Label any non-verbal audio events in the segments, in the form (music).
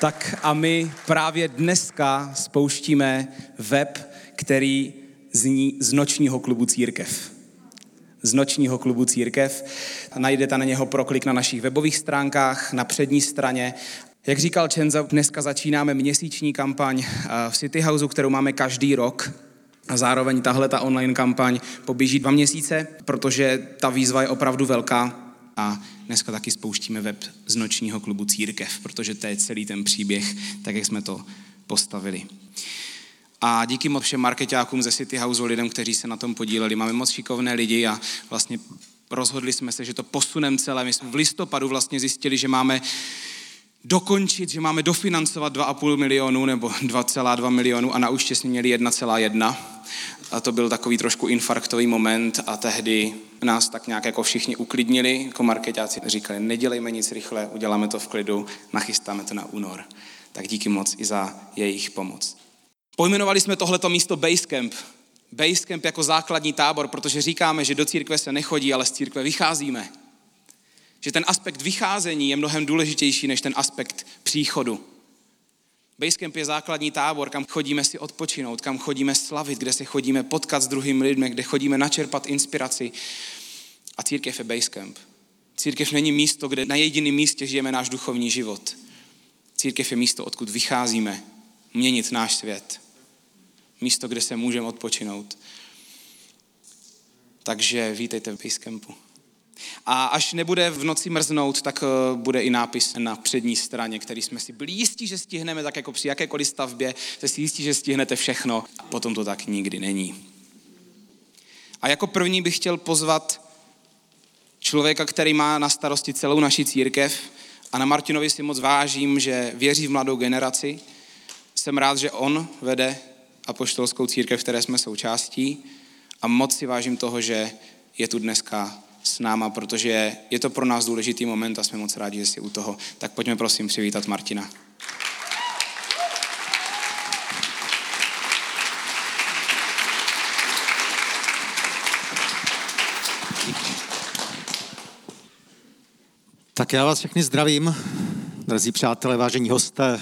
Tak a my právě dneska spouštíme web, který zní z nočního klubu Církev. Z nočního klubu Církev. Najdete na něho proklik na našich webových stránkách, na přední straně. Jak říkal Čenza, dneska začínáme měsíční kampaň eh, v City Houseu, kterou máme každý rok. A zároveň tahle ta online kampaň poběží dva měsíce, protože ta výzva je opravdu velká a dneska taky spouštíme web z nočního klubu Církev, protože to je celý ten příběh, tak jak jsme to postavili. A díky moc všem marketákům ze City Houseu, lidem, kteří se na tom podíleli. Máme moc šikovné lidi a vlastně rozhodli jsme se, že to posunem celé. My jsme v listopadu vlastně zjistili, že máme dokončit, že máme dofinancovat 2,5 milionu nebo 2,2 milionu a na účtě jsme měli 1,1. A to byl takový trošku infarktový moment a tehdy nás tak nějak jako všichni uklidnili, jako marketáci říkali, nedělejme nic rychle, uděláme to v klidu, nachystáme to na únor. Tak díky moc i za jejich pomoc. Pojmenovali jsme tohleto místo Basecamp. Basecamp jako základní tábor, protože říkáme, že do církve se nechodí, ale z církve vycházíme. Že ten aspekt vycházení je mnohem důležitější než ten aspekt příchodu. Basecamp je základní tábor, kam chodíme si odpočinout, kam chodíme slavit, kde se chodíme potkat s druhými lidmi, kde chodíme načerpat inspiraci. A církev je Basecamp. Církev není místo, kde na jediném místě žijeme náš duchovní život. Církev je místo, odkud vycházíme měnit náš svět. Místo, kde se můžeme odpočinout. Takže vítejte v Basecampu. A až nebude v noci mrznout, tak eh, bude i nápis na přední straně, který jsme si byli jistí, že stihneme, tak jako při jakékoliv stavbě, jste si jistí, že stihnete všechno. A potom to tak nikdy není. A jako první bych chtěl pozvat člověka, který má na starosti celou naši církev. A na Martinovi si moc vážím, že věří v mladou generaci. Jsem rád, že on vede apoštolskou církev, které jsme součástí. A moc si vážím toho, že je tu dneska s náma, protože je to pro nás důležitý moment a jsme moc rádi, že jsi u toho. Tak pojďme prosím přivítat Martina. Tak já vás všechny zdravím, drazí přátelé, vážení hosté,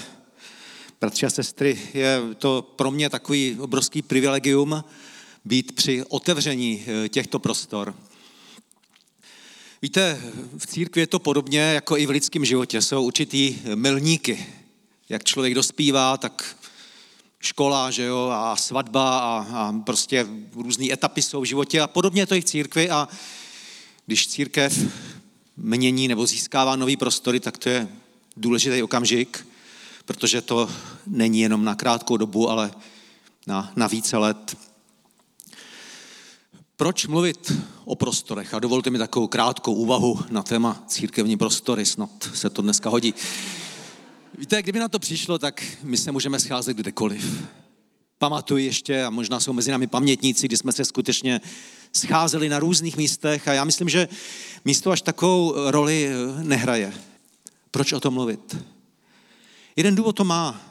bratři a sestry. Je to pro mě takový obrovský privilegium být při otevření eh, těchto prostor. Víte, v církvi je to podobně jako i v lidském životě. Jsou určitý milníky. Jak člověk dospívá, tak škola, že jo, a svatba a, a prostě různé etapy jsou v životě a podobně je to i v církvi a když církev mění nebo získává nový prostory, tak to je důležitý okamžik, protože to není jenom na krátkou dobu, ale na, na více let. Proč mluvit o prostorech? A dovolte mi takovou krátkou úvahu na téma církevní prostory, snad se to dneska hodí. Víte, kdyby na to přišlo, tak my se můžeme scházet kdekoliv. Pamatuji ještě, a možná jsou mezi námi pamětníci, kdy jsme se skutečně scházeli na různých místech a já myslím, že místo až takovou roli nehraje. Proč o tom mluvit? Jeden důvod to má.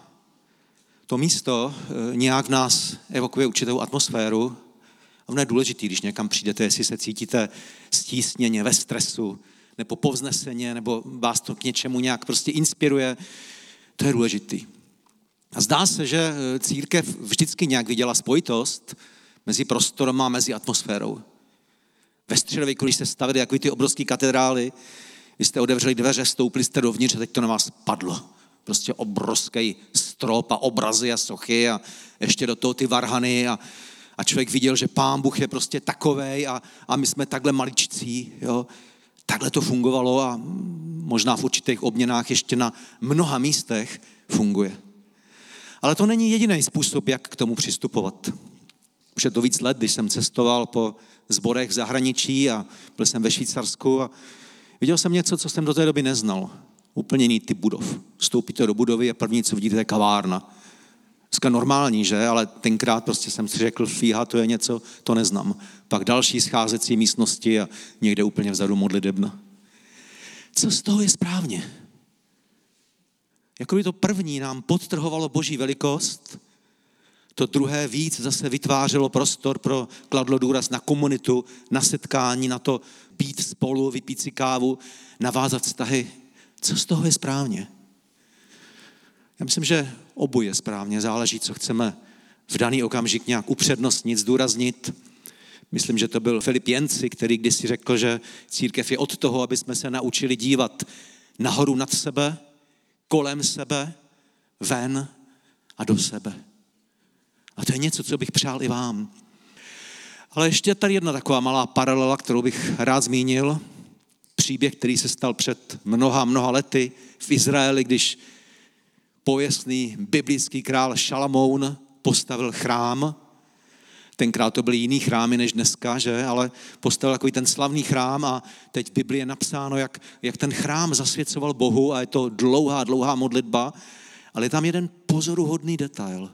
To místo eh, nějak nás evokuje určitou atmosféru, a ono je důležité, když někam přijdete, jestli se cítíte stísněně, ve stresu, nebo povzneseně, nebo vás to k něčemu nějak prostě inspiruje, to je důležitý. A zdá se, že eh, církev vždycky nějak viděla spojitost mezi prostorem a mezi atmosférou. Ve středověku, když se stavili jako ty obrovské katedrály, vy jste otevřeli dveře, stoupili jste dovnitř a teď to na vás padlo. Prostě obrovský strop a obrazy a sochy a ještě do toho ty varhany a, a člověk viděl, že pán Bůh je prostě takovej a, a my jsme takhle maličcí, jo. Takhle to fungovalo a možná v určitých obměnách ještě na mnoha místech funguje. Ale to není jediný způsob, jak k tomu přistupovat. Už je to víc let, když jsem cestoval po zborech v zahraničí a byl jsem ve Švýcarsku a viděl jsem něco, co jsem do té doby neznal. Úplně jiný typ budov. Vstoupíte do budovy a první, co vidíte, je kavárna dneska normální, že? Ale tenkrát prostě jsem si řekl, fíha, to je něco, to neznám. Pak další scházecí místnosti a někde úplně vzadu modlitebna. Co z toho je správně? Jakoby to první nám podtrhovalo boží velikost, to druhé víc zase vytvářelo prostor pro, kladlo důraz na komunitu, na setkání, na to pít spolu, vypít si kávu, navázat vztahy. Co z toho je správně? Já myslím, že oboje správně záleží, co chceme v daný okamžik nějak upřednostnit, zdůraznit. Myslím, že to byl Filip Jenci, který kdysi řekl, že církev je od toho, aby jsme se naučili dívat nahoru nad sebe, kolem sebe, ven a do sebe. A to je něco, co bych přál i vám. Ale ještě tady jedna taková malá paralela, kterou bych rád zmínil. Příběh, který se stal před mnoha, mnoha lety v Izraeli, když pověstný biblický král Šalamoun postavil chrám. Tenkrát to byly jiný chrámy než dneska, že? Ale postavil takový ten slavný chrám a teď v Biblii je napsáno, jak, jak ten chrám zasvěcoval Bohu a je to dlouhá, dlouhá modlitba. Ale je tam jeden pozoruhodný detail.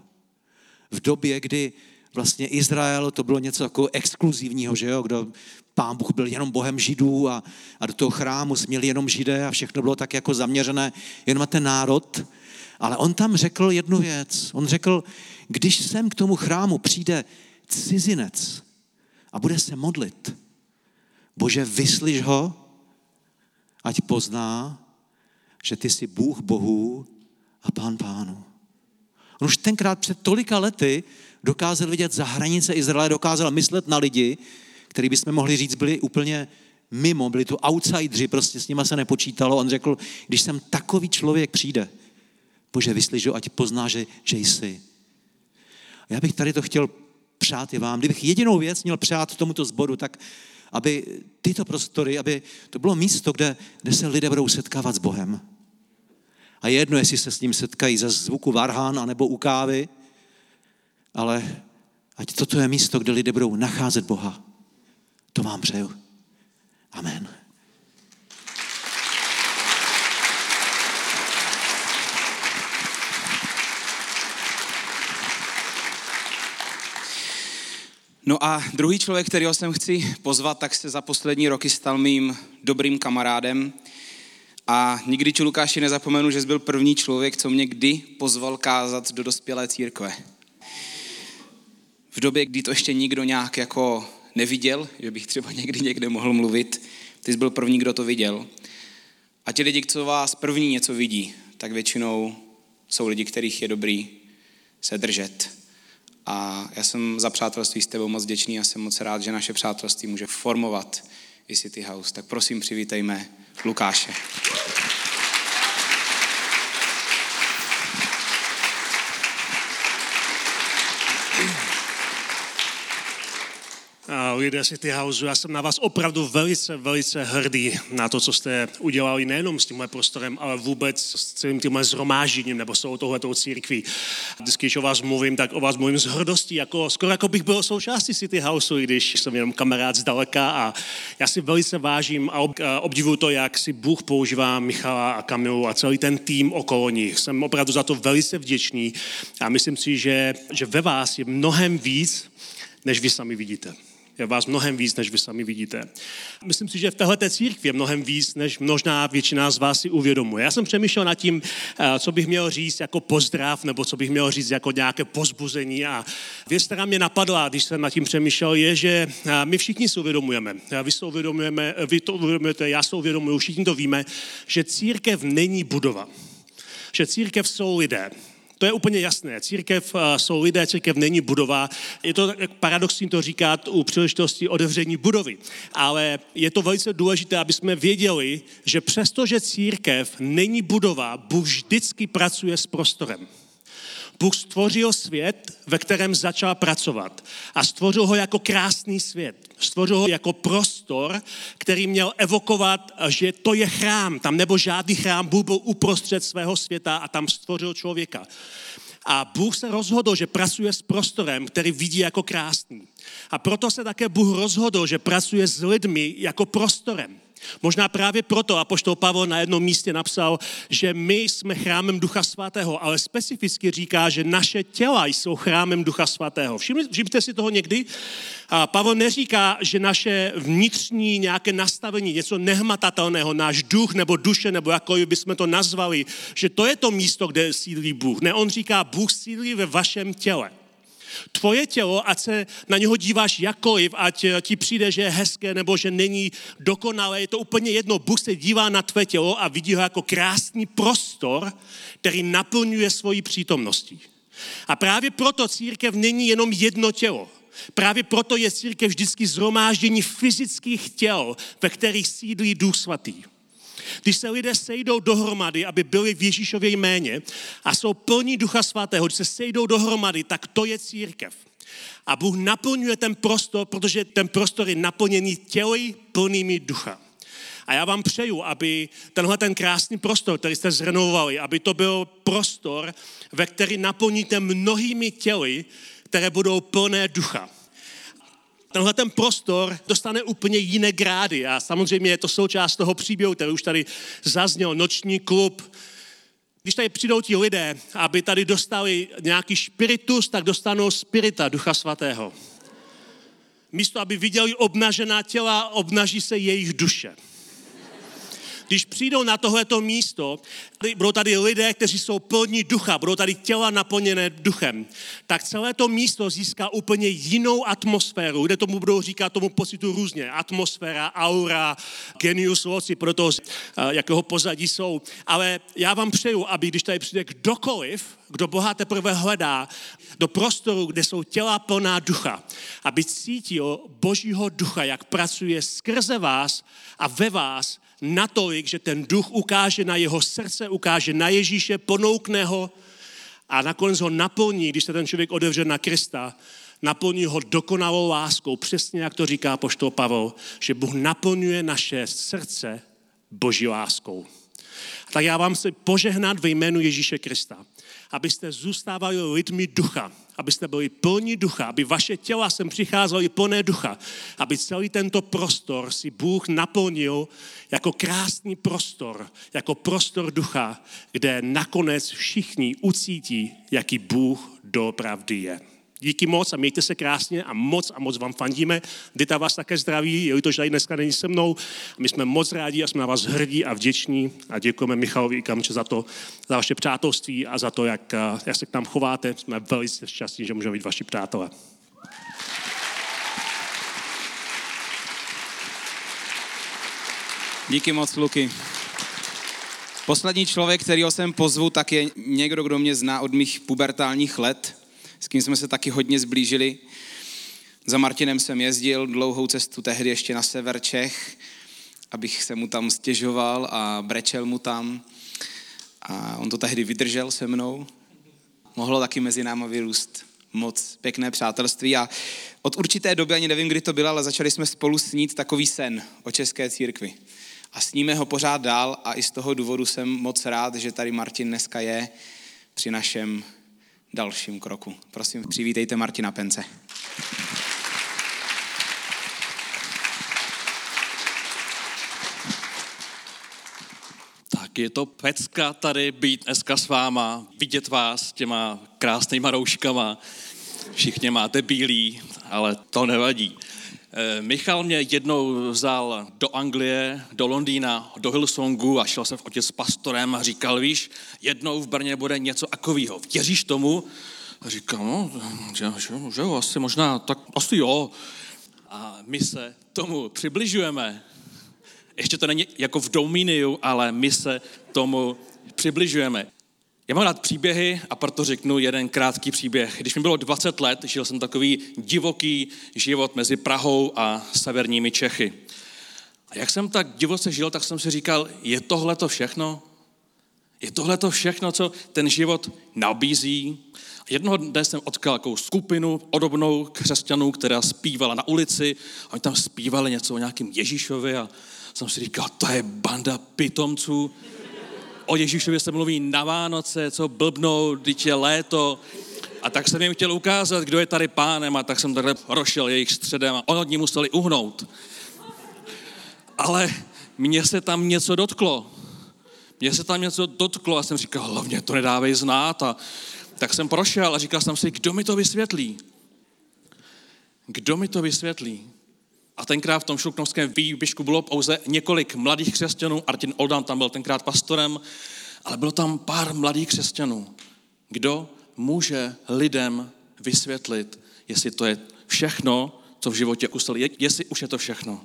V době, kdy vlastně Izrael to bylo něco jako exkluzivního, že jo, kdo pán Bůh byl jenom bohem židů a, a do toho chrámu směli jenom židé a všechno bylo tak jako zaměřené jenom na ten národ. Ale on tam řekl jednu věc. On řekl, když sem k tomu chrámu přijde cizinec a bude se modlit, Bože, vyslyš ho, ať pozná, že ty jsi Bůh bohů a pán pánu. On už tenkrát před tolika lety dokázal vidět za hranice Izraele, dokázal myslet na lidi, který bychom mohli říct byli úplně mimo, byli tu outsidři, prostě s nima se nepočítalo. On řekl, když sem takový člověk přijde, Bože, vyslyš ať pozná, že, že jsi. A já bych tady to chtěl přát i vám. Kdybych jedinou věc měl přát tomuto sboru, tak aby tyto prostory, aby to bylo místo, kde, kde se lidé budou setkávat s Bohem. A je jedno, jestli se s ním setkají ze zvuku varhán anebo u kávy, ale ať toto je místo, kde lidé budou nacházet Boha. To vám přeju. Amen. No a druhý člověk, kterého jsem chci pozvat, tak se za poslední roky stal mým dobrým kamarádem. A nikdy ti Lukáši nezapomenu, že jsi byl první člověk, co mě kdy pozval kázat do dospělé církve. V době, kdy to ještě nikdo nějak jako neviděl, že bych třeba někdy někde mohl mluvit, ty jsi byl první, kdo to viděl. A ti lidi, co vás první něco vidí, tak většinou jsou lidi, kterých je dobrý se držet. A já jsem za přátelství s tebou moc děčný a jsem moc rád, že naše přátelství může formovat i City House. Tak prosím, přivítejme Lukáše. Lidé City House, já jsem na vás opravdu velice, velice hrdý na to, co jste udělali nejenom s tímhle prostorem, ale vůbec s celým tímhle zhromážděním nebo s tohletou církví. Vždycky, když o vás mluvím, tak o vás mluvím s hrdostí, jako, skoro jako bych byl součástí City Houseu, i když jsem jenom kamarád zdaleka a já si velice vážím a obdivuju to, jak si Bůh používá Michala a Kamilu a celý ten tým okolo nich. Jsem opravdu za to velice vděčný a myslím si, že, že ve vás je mnohem víc, než vy sami vidíte je vás mnohem víc, než vy sami vidíte. Myslím si, že v téhle církvi je mnohem víc, než možná většina z vás si uvědomuje. Já jsem přemýšlel nad tím, eh, co bych měl říct jako pozdrav, nebo co bych měl říct jako nějaké pozbuzení. A věc, která mě napadla, když jsem nad tím přemýšlel, je, že eh, my všichni si uvědomujeme, vy si uvědomujeme, vy to uvědomujete, já si uvědomuji, všichni to víme, že církev není budova. Že církev jsou lidé. To je úplně jasné. Církev eh, jsou lidé, církev není budova. Je to paradoxní to říkat u příležitosti otevření budovy. Ale je to velice důležité, aby jsme věděli, že přestože církev není budova, Bůh vždycky pracuje s prostorem. Bůh stvořil svět, ve kterém začal pracovat. A stvořil ho jako krásný svět. Stvořil ho jako prostor, který měl evokovat, že to je chrám. Tam nebo žádný chrám, Bůh byl uprostřed svého světa a tam stvořil člověka. A Bůh se rozhodl, že pracuje s prostorem, který vidí jako krásný. A proto se také Bůh rozhodl, že pracuje s lidmi jako prostorem. Možná právě proto apoštol Pavel na jednom místě napsal, že my jsme chrámem Ducha Svatého, ale specificky říká, že naše těla jsou chrámem Ducha Svatého. Všimněte si toho někdy? A Pavel neříká, že naše vnitřní nějaké nastavení, něco nehmatatelného, náš duch nebo duše, nebo jakkoliv bychom to nazvali, že to je to místo, kde sídlí Bůh. Ne, on říká, Bůh sídlí ve vašem těle. Tvoje tělo, ať se na něho díváš jakkoliv, ať ti přijde, že je hezké nebo že není dokonalé, je to úplně jedno. Bůh se dívá na tvé tělo a vidí ho jako krásný prostor, který naplňuje svoji přítomností. A právě proto církev není jenom jedno tělo. Právě proto je církev vždycky zhromáždění fyzických těl, ve kterých sídlí Duch Svatý. Když se lidé sejdou dohromady, aby byli v Ježíšově jméně a jsou plní Ducha Svatého, když se sejdou dohromady, tak to je církev. A Bůh naplňuje ten prostor, protože ten prostor je naplněný těly plnými ducha. A já vám přeju, aby tenhle ten krásný prostor, který jste zrenovovali, aby to byl prostor, ve který naplníte mnohými těly, které budou plné ducha. Tenhle ten prostor dostane úplně jiné grády a samozřejmě je to součást toho příběhu, který už tady zazněl, noční klub. Když tady přijdou ti lidé, aby tady dostali nějaký spiritus, tak dostanou spirita Ducha Svatého. Místo, aby viděli obnažená těla, obnaží se jejich duše když přijdou na tohleto místo, budou tady lidé, kteří jsou plní ducha, budou tady těla naplněné duchem, tak celé to místo získá úplně jinou atmosféru, kde tomu budou říkat tomu pocitu různě. Atmosféra, aura, genius loci, pro to, jakého pozadí jsou. Ale já vám přeju, aby když tady přijde kdokoliv, kdo Boha teprve hledá, do prostoru, kde jsou těla plná ducha, aby cítil Božího ducha, jak pracuje skrze vás a ve vás natolik, že ten duch ukáže na jeho srdce, ukáže na Ježíše, ponoukne ho a nakonec ho naplní, když se ten člověk odevře na Krista, naplní ho dokonalou láskou, přesně jak to říká poštol Pavel, že Bůh naplňuje naše srdce boží láskou. Tak já vám chci požehnat ve jménu Ježíše Krista abyste zůstávali lidmi ducha, abyste byli plní ducha, aby vaše těla sem přicházely plné ducha, aby celý tento prostor si Bůh naplnil jako krásný prostor, jako prostor ducha, kde nakonec všichni ucítí, jaký Bůh doopravdy je. Díky moc a mějte se krásně a moc a moc vám fandíme. Dita vás také zdraví, jelikož tady dneska není se mnou. My jsme moc rádi a jsme na vás hrdí a vděční a děkujeme Michalovi i Kamče za to, za vaše přátelství a za to, jak, jak se k nám chováte. Jsme velice šťastní, že můžeme být vaši přátelé. Díky moc, Luky. Poslední člověk, kterýho jsem pozvu, tak je někdo, kdo mě zná od mých pubertálních let s kým jsme se taky hodně zblížili. Za Martinem jsem jezdil dlouhou cestu tehdy ještě na sever Čech, abych se mu tam stěžoval a brečel mu tam. A on to tehdy vydržel se mnou. Mohlo taky mezi náma vyrůst moc pěkné přátelství a od určité doby, ani nevím, kdy to bylo, ale začali jsme spolu snít takový sen o české církvi. A sníme ho pořád dál a i z toho důvodu jsem moc rád, že tady Martin dneska je při našem dalším kroku. Prosím, přivítejte Martina Pence. Tak je to pecka tady být dneska s váma, vidět vás těma krásnýma rouškama. Všichni máte bílý, ale to nevadí. Eh, Michal mě jednou vzal do Anglie, do Londýna, do Hillsongu a šel jsem v otec s pastorem a říkal, víš, jednou v Brně bude něco takového. Věříš tomu? A říkal, no, že, že, že jo, asi možná, tak asi jo. A my se tomu přibližujeme. Ještě to není jako v Dominiu, ale my se tomu přibližujeme. Já mám rád příběhy a proto řeknu jeden krátký příběh. Když mi bylo 20 let, žil jsem takový divoký život mezi Prahou a severními Čechy. A jak jsem tak divoce žil, tak jsem si říkal, je tohle to všechno? Je tohle to všechno, co ten život nabízí? A jednoho dne jsem odkal takovou skupinu podobnou křesťanů, která zpívala na ulici. A oni tam zpívali něco o nějakém Ježíšovi a jsem si říkal, to je banda pitomců o Ježíšově se mluví na Vánoce, co blbnou, když je léto. A tak jsem jim chtěl ukázat, kdo je tady pánem a tak jsem takhle rošel jejich středem a oni od ní museli uhnout. Ale mně se tam něco dotklo. Mně se tam něco dotklo a jsem říkal, hlavně to nedávej znát. A tak jsem prošel a říkal jsem si, kdo mi to vysvětlí? Kdo mi to vysvětlí? A tenkrát v tom šluknovském výběžku bylo pouze několik mladých křesťanů. Artin Oldan tam byl tenkrát pastorem, ale bylo tam pár mladých křesťanů. Kdo může lidem vysvětlit, jestli to je všechno, co v životě ustal, jestli už je to všechno.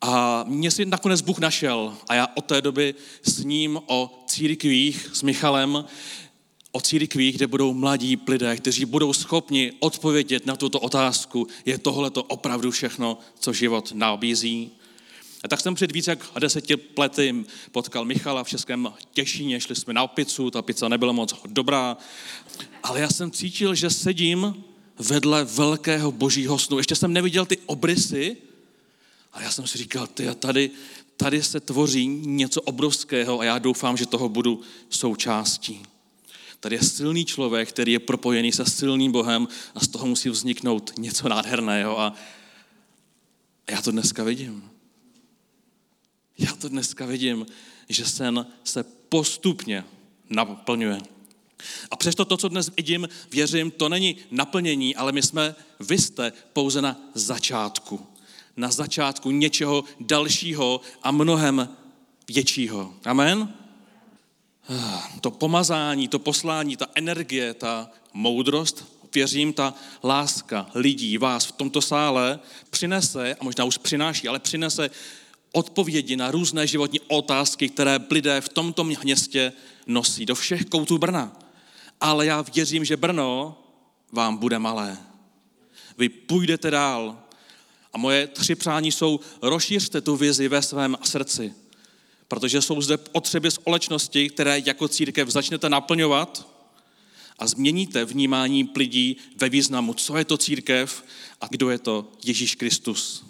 A mě si nakonec Bůh našel a já od té doby s ním o církvích, s Michalem, o církvích, kde budou mladí lidé, kteří budou schopni odpovědět na tuto otázku, je tohle to opravdu všechno, co život nabízí. A tak jsem před více jak deseti lety potkal Michala v Českém Těšíně, šli jsme na pizzu, ta pizza nebyla moc dobrá, ale já jsem cítil, že sedím vedle velkého božího snu. Ještě jsem neviděl ty obrysy, ale já jsem si říkal, ty, tady, tady se tvoří něco obrovského a já doufám, že toho budu součástí. Tady je silný člověk, který je propojený se silným Bohem a z toho musí vzniknout něco nádherného a já to dneska vidím. Já to dneska vidím, že sen se postupně naplňuje. A přesto to, co dnes vidím, věřím, to není naplnění, ale my jsme, vy jste pouze na začátku. Na začátku něčeho dalšího a mnohem většího. Amen? To pomazání, to poslání, ta energie, ta moudrost, věřím, ta láska lidí, vás v tomto sále přinese, a možná už přináší, ale přinese odpovědi na různé životní otázky, které lidé v tomto městě nosí do všech koutů Brna. Ale já věřím, že Brno vám bude malé. Vy půjdete dál. A moje tři přání jsou, rozšířte tu vizi ve svém srdci. Protože jsou zde potřeby společnosti, které jako církev začnete naplňovat a změníte vnímání lidí ve významu, co je to církev a kdo je to Ježíš Kristus.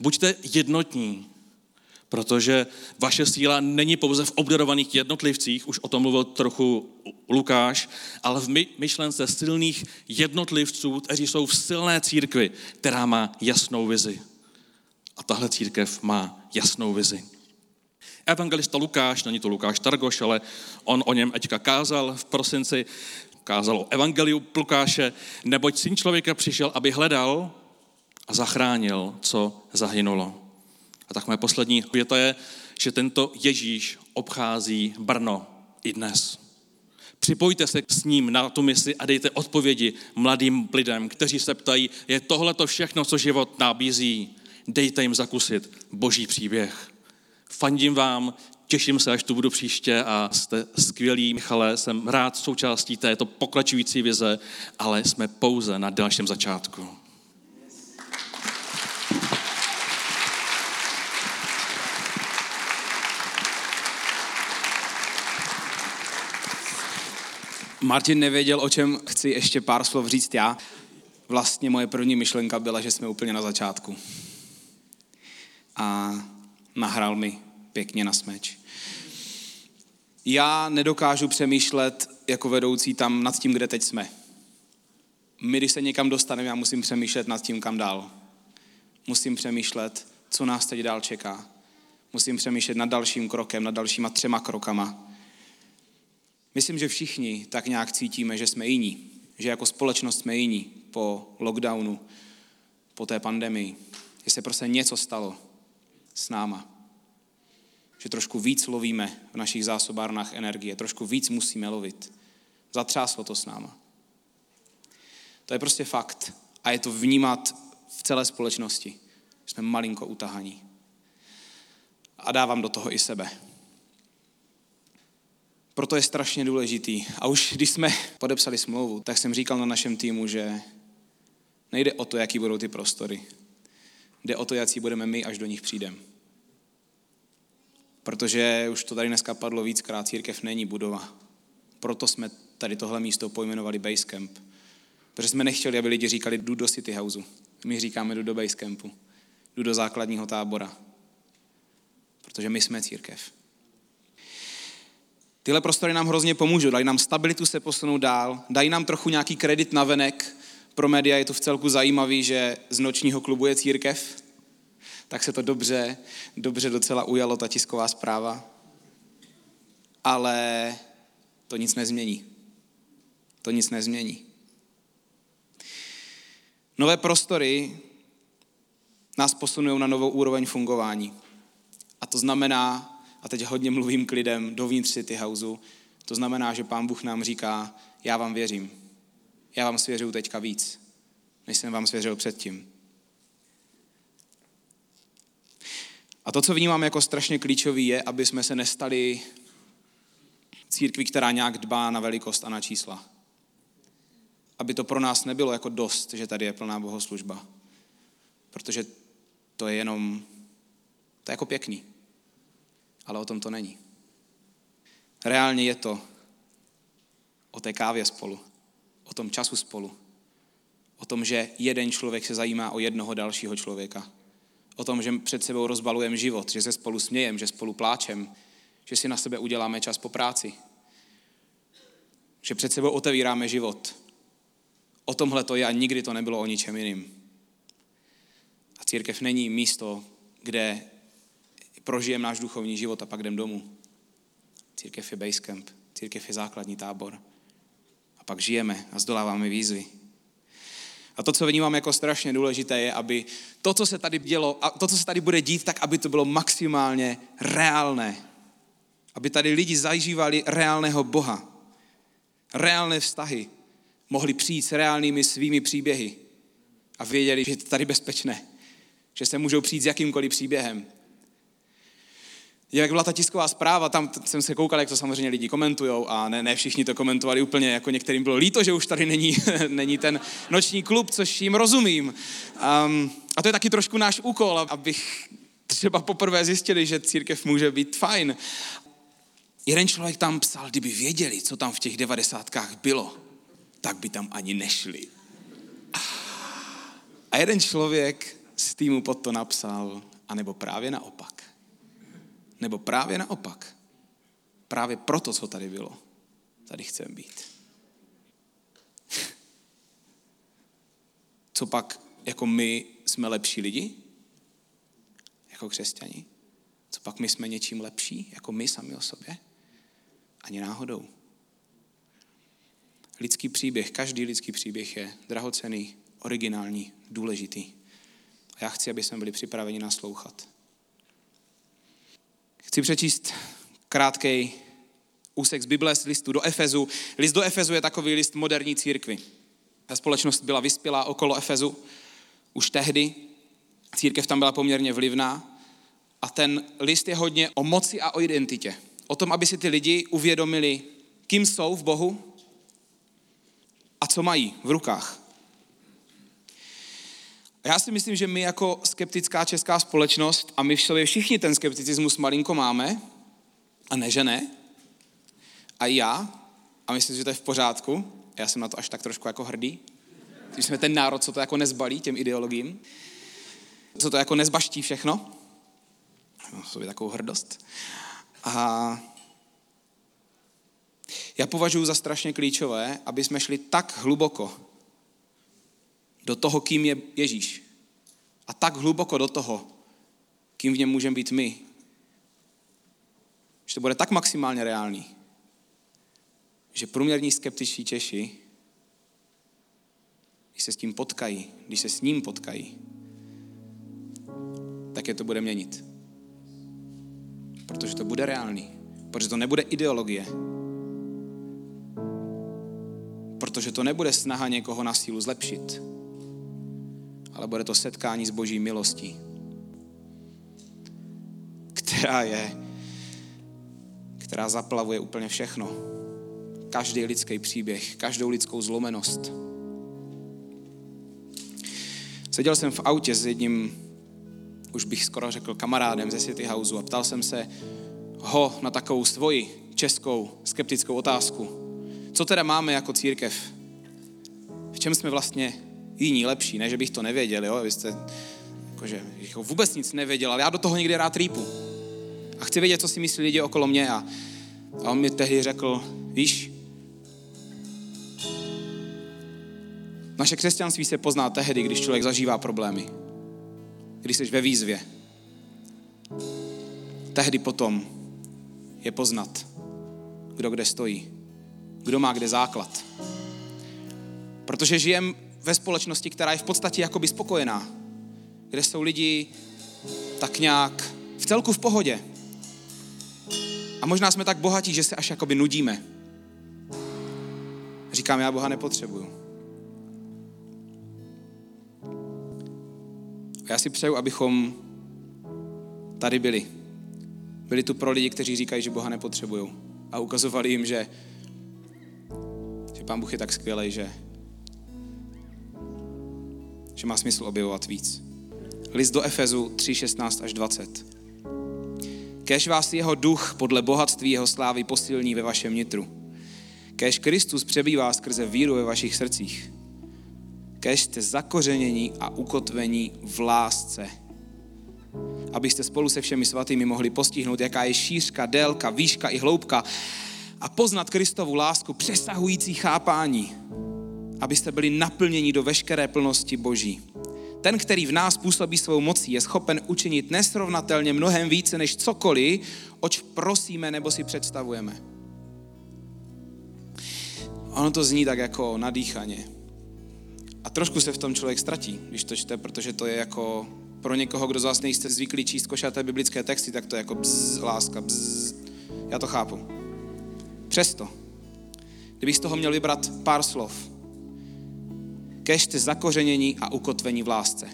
Buďte jednotní, protože vaše síla není pouze v obdarovaných jednotlivcích, už o tom mluvil trochu Lukáš, ale v myšlence silných jednotlivců, kteří jsou v silné církvi, která má jasnou vizi. A tahle církev má jasnou vizi. Evangelista Lukáš, není to Lukáš Targoš, ale on o něm teďka kázal v prosinci, kázal o evangeliu Lukáše, neboť syn člověka přišel, aby hledal a zachránil, co zahynulo. A tak moje poslední věta je, že tento Ježíš obchází Brno i dnes. Připojte se s ním na tu misi a dejte odpovědi mladým lidem, kteří se ptají, je tohle to všechno, co život nabízí. Dejte jim zakusit boží příběh. Fandím vám, těším se, až tu budu příště a jste skvělí, Michale, jsem rád součástí této pokračující vize, ale jsme pouze na dalším začátku. Martin nevěděl, o čem chci ještě pár slov říct já. Vlastně moje první myšlenka byla, že jsme úplně na začátku. A nahrál mi pěkně na smeč. Já nedokážu přemýšlet jako vedoucí tam nad tím, kde teď jsme. My, když se někam dostaneme, já musím přemýšlet nad tím, kam dál. Musím přemýšlet, co nás teď dál čeká. Musím přemýšlet nad dalším krokem, nad dalšíma třema krokama. Myslím, že všichni tak nějak cítíme, že jsme jiní, že jako společnost jsme jiní po lockdownu, po té pandemii, že se prostě něco stalo s náma. Že trošku víc lovíme v našich zásobárnách energie, trošku víc musíme lovit. Zatřáslo to s náma. To je prostě fakt. A je to vnímat v celé společnosti. Jsme malinko utahaní. A dávám do toho i sebe. Proto je strašně důležitý. A už když jsme podepsali smlouvu, tak jsem říkal na našem týmu, že nejde o to, jaký budou ty prostory. Jde o to, jaký budeme my, až do nich přijdeme. Protože už to tady dneska padlo víckrát, církev není budova. Proto jsme tady tohle místo pojmenovali Basecamp. Protože jsme nechtěli, aby lidi říkali, jdu do City Houseu. My říkáme, jdu do Basecampu. Jdu do základního tábora. Protože my jsme církev. Tyhle prostory nám hrozně pomůžou, dají nám stabilitu se posunout dál, dají nám trochu nějaký kredit na venek. Pro média je to v celku zajímavý, že z nočního klubu je církev, tak se to dobře, dobře docela ujalo ta tisková zpráva. Ale to nic nezmění. To nic nezmění. Nové prostory nás posunují na novou úroveň fungování. A to znamená, a teď hodně mluvím k lidem dovnitř City Houseu, To znamená, že Pán Bůh nám říká, já vám věřím. Já vám svěřuju teďka víc, než jsem vám svěřil předtím. A to, co vnímám jako strašně klíčový, je, aby jsme se nestali církví, která nějak dbá na velikost a na čísla. Aby to pro nás nebylo jako dost, že tady je plná bohoslužba. Protože to je jenom, to je jako pěkný. Ale o tom to není. Reálně je to o té kávě spolu, o tom času spolu, o tom, že jeden člověk se zajímá o jednoho dalšího člověka, o tom, že před sebou rozbalujeme život, že se spolu smějem, že spolu pláčem, že si na sebe uděláme čas po práci, že před sebou otevíráme život. O tomhle to je a nikdy to nebylo o ničem jiným. A církev není místo, kde prožijeme náš duchovní život a pak jdem domů. Církev je basecamp, církev je základní tábor. Pak žijeme a zdoláváme výzvy. A to, co vnímám jako strašně důležité, je, aby to, co se tady dělo, a to, co se tady bude dít, tak aby to bylo maximálně reálné. Aby tady lidi zažívali reálného Boha. Reálné vztahy. Mohli přijít s reálnými svými příběhy. A věděli, že je to tady bezpečné. Že se můžou přijít s jakýmkoliv příběhem jak byla ta tisková zpráva, tam jsem se koukal, jak to samozřejmě lidi komentují a ne, ne všichni to komentovali úplně, jako některým bylo líto, že už tady není, (laughs) není ten noční klub, což jim rozumím. Um, a to je taky trošku náš úkol, abych třeba poprvé zjistili, že církev může být fajn. Jeden člověk tam psal, kdyby věděli, co tam v těch devadesátkách bylo, tak by tam ani nešli. A jeden člověk z týmu pod to napsal, anebo právě naopak. Nebo právě naopak. Právě proto, co tady bylo, tady chcem být. (laughs) Co pak, jako my jsme lepší lidi? Jako křesťani? Co pak my jsme něčím lepší, jako my sami o sobě? Ani náhodou. Lidský příběh, každý lidský příběh je drahocený, originální, důležitý. A já chci, aby jsme byli připraveni naslouchat. Chci přečíst krátký úsek z Bible, z listu do Efezu. List do Efezu je takový list moderní církvy. Ta společnost byla vyspělá okolo Efezu už tehdy. Církev tam byla poměrně vlivná. A ten list je hodně o moci a o identitě. O tom, aby si ty lidi uvědomili, kým jsou v Bohu a co mají v rukách. Já si myslím, že my jako skeptická česká společnost, a my v sobě všichni ten skepticismus malinko máme, a ne, že ne, a já, a myslím, že to je v pořádku, já jsem na to až tak trošku jako hrdý, že jsme ten národ, co to jako nezbalí těm ideologiím, co to jako nezbaští všechno, mám sobě takovou hrdost. A já považuji za strašně klíčové, aby jsme šli tak hluboko do toho, kým je Ježíš. A tak hluboko do toho, kým v něm můžeme být my. Že to bude tak maximálně reálný, že průměrní skeptičtí Češi, když se s tím potkají, když se s ním potkají, tak je to bude měnit. Protože to bude reálný. Protože to nebude ideologie. Protože to nebude snaha někoho na sílu zlepšit ale bude to setkání s boží milostí, která je, která zaplavuje úplně všechno. Každý lidský příběh, každou lidskou zlomenost. Seděl jsem v autě s jedním, už bych skoro řekl, kamarádem ze City Houseu a ptal jsem se ho na takovou svoji českou skeptickou otázku. Co teda máme jako církev? V čem jsme vlastně jiní lepší, ne, že bych to nevěděl, jo, vy jste, jakože, jako vůbec nic nevěděl, ale já do toho někdy rád rýpu. A chci vědět, co si myslí lidi okolo mě a, a on mi tehdy řekl, víš, naše křesťanství se pozná tehdy, když člověk zažívá problémy, když jsi ve výzvě. Tehdy potom je poznat, kdo kde stojí, kdo má kde základ. Protože žijem ve společnosti, která je v podstatě jakoby spokojená, kde jsou lidi tak nějak v celku v pohodě. A možná jsme tak bohatí, že se až jakoby nudíme. Říkám, já Boha nepotřebuju. A já si přeju, abychom tady byli. Byli tu pro lidi, kteří říkají, že Boha nepotřebují. A ukazovali jim, že, že Pán Bůh je tak skvělý, že, že má smysl objevovat víc. List do Efezu 3, 16 až 20. Kež vás jeho duch podle bohatství jeho slávy posilní ve vašem nitru. Kež Kristus přebývá skrze víru ve vašich srdcích. Kež jste zakořenění a ukotvení v lásce. Abyste spolu se všemi svatými mohli postihnout, jaká je šířka, délka, výška i hloubka a poznat Kristovu lásku přesahující chápání. Abyste byli naplněni do veškeré plnosti Boží. Ten, který v nás působí svou mocí, je schopen učinit nesrovnatelně mnohem více než cokoliv, oč prosíme nebo si představujeme. Ono to zní tak jako nadýchaně. A trošku se v tom člověk ztratí, když to čte, protože to je jako pro někoho, kdo z vás nejste zvyklí číst košaté biblické texty, tak to je jako bzz, láska, bzz. Já to chápu. Přesto, kdybych z toho měl vybrat pár slov, kežte zakořenění a ukotvení v lásce.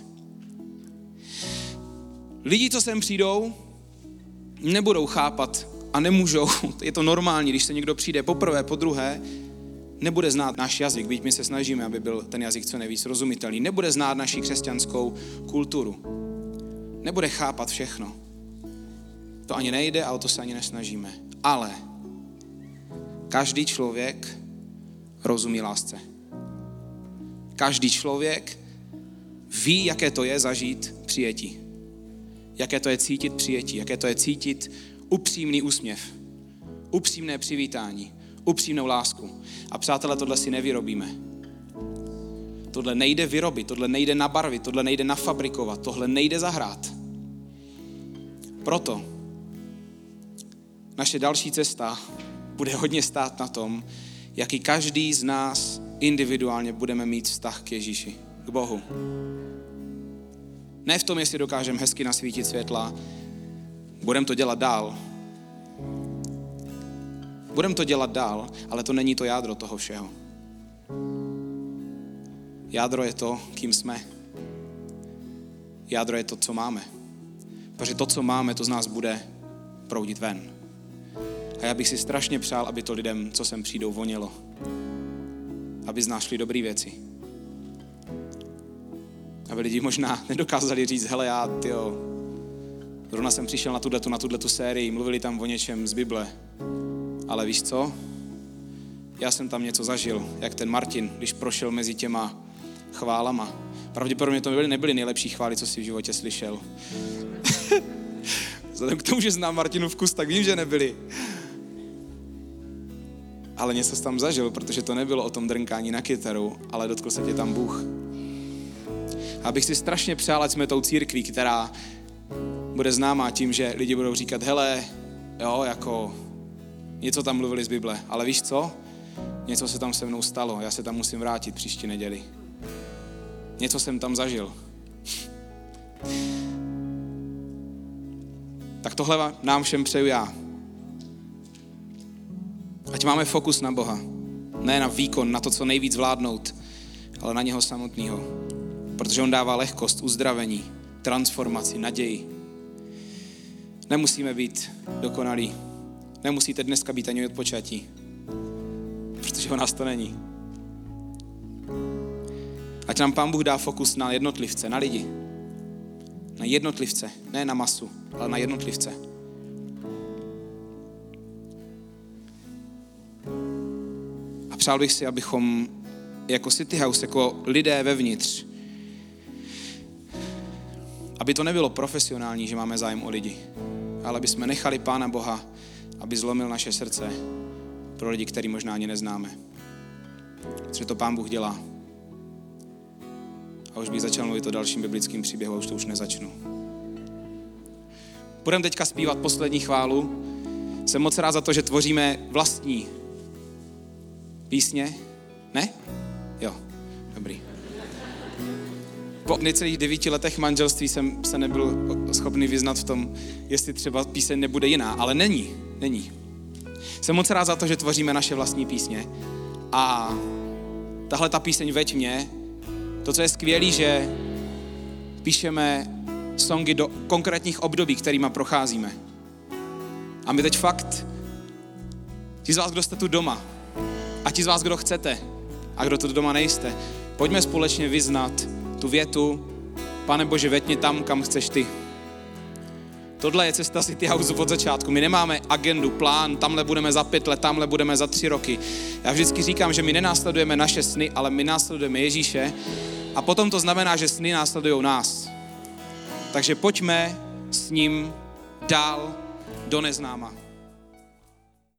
Lidi, co sem přijdou, nebudou chápat a nemůžou, (laughs) je to normální, když se někdo přijde poprvé, po druhé, nebude znát náš jazyk, byť my se snažíme, aby byl ten jazyk co nejvíc rozumitelný, nebude znát naši křesťanskou kulturu, nebude chápat všechno. To ani nejde a o to se ani nesnažíme. Ale každý člověk rozumí lásce. Každý člověk ví, jaké to je zažít přijetí. Jaké to je cítit přijetí, jaké to je cítit upřímný úsměv, upřímné přivítání, upřímnou lásku. A přátelé, tohle si nevyrobíme. Tohle nejde vyrobit, tohle nejde nabarvit, tohle nejde nafabrikovat, tohle nejde zahrát. Proto naše další cesta bude hodně stát na tom, jaký každý z nás individuálně budeme mít vztah k Ježíši, k Bohu. Ne v tom, jestli dokážeme hezky nasvítit světla, budeme to dělat dál. Budeme to dělat dál, ale to není to jádro toho všeho. Jádro je to, kým jsme. Jádro je to, co máme. Protože to, co máme, to z nás bude proudit ven. A já bych si strašně přál, aby to lidem, co sem přijdou, vonělo aby znášli dobré věci. Aby lidi možná (laughs) nedokázali říct, hele já, tyjo, zrovna jsem přišel na tuto, na tuto sérii, mluvili tam o něčem z Bible. Ale víš co? Já jsem tam něco zažil, jak ten Martin, když prošel mezi těma chválama. Pravděpodobně to nebyly, nebyly nejlepší chvály, co jsi v životě slyšel. (laughs) Vzhledem k tomu, že znám Martinu vkus, tak vím, že nebyly ale něco jsi tam zažil, protože to nebylo o tom drnkání na kytaru, ale dotkl se tě tam Bůh. Abych si strašně přál, ať jsme tou církví, která bude známá tím, že lidi budou říkat, hele, jo, jako něco tam mluvili z Bible, ale víš co? Něco se tam se mnou stalo, já se tam musím vrátit příští neděli. Něco jsem tam zažil. Tak tohle nám všem přeju já. Ať máme fokus na Boha. Ne na výkon, na to, co nejvíc vládnout, ale na něho samotného. Protože on dává lehkost, uzdravení, transformaci, naději. Nemusíme být dokonalí. Nemusíte dneska být ani odpočatí. Protože o nás to není. Ať nám Pán Bůh dá fokus na jednotlivce, na lidi. Na jednotlivce, ne na masu, ale na jednotlivce. Přál bych si, abychom jako City House, jako lidé vevnitř, aby to nebylo profesionální, že máme zájem o lidi, ale aby jsme nechali Pána Boha, aby zlomil naše srdce pro lidi, který možná ani neznáme. Protože to Pán Bůh dělá. A už bych začal mluvit o dalším biblickým příběhu, a už to už nezačnu. Budeme teďka zpívat poslední chválu. Jsem moc rád za to, že tvoříme vlastní písně? Ne? Jo, dobrý. Po necelých devíti letech manželství jsem se nebyl schopný vyznat v tom, jestli třeba píseň nebude jiná, ale není, není. Jsem moc rád za to, že tvoříme naše vlastní písně a tahle ta píseň Veď mě, to, co je skvělé, že píšeme songy do konkrétních období, kterýma procházíme. A my teď fakt, ti z vás, kdo jste tu doma, a ti z vás, kdo chcete, a kdo tu doma nejste, pojďme společně vyznat tu větu, Pane Bože, mě tam, kam chceš ty. Tohle je cesta City House od začátku. My nemáme agendu, plán, tamhle budeme za pět let, tamhle budeme za tři roky. Já vždycky říkám, že my nenásledujeme naše sny, ale my následujeme Ježíše a potom to znamená, že sny následují nás. Takže pojďme s ním dál do neznáma.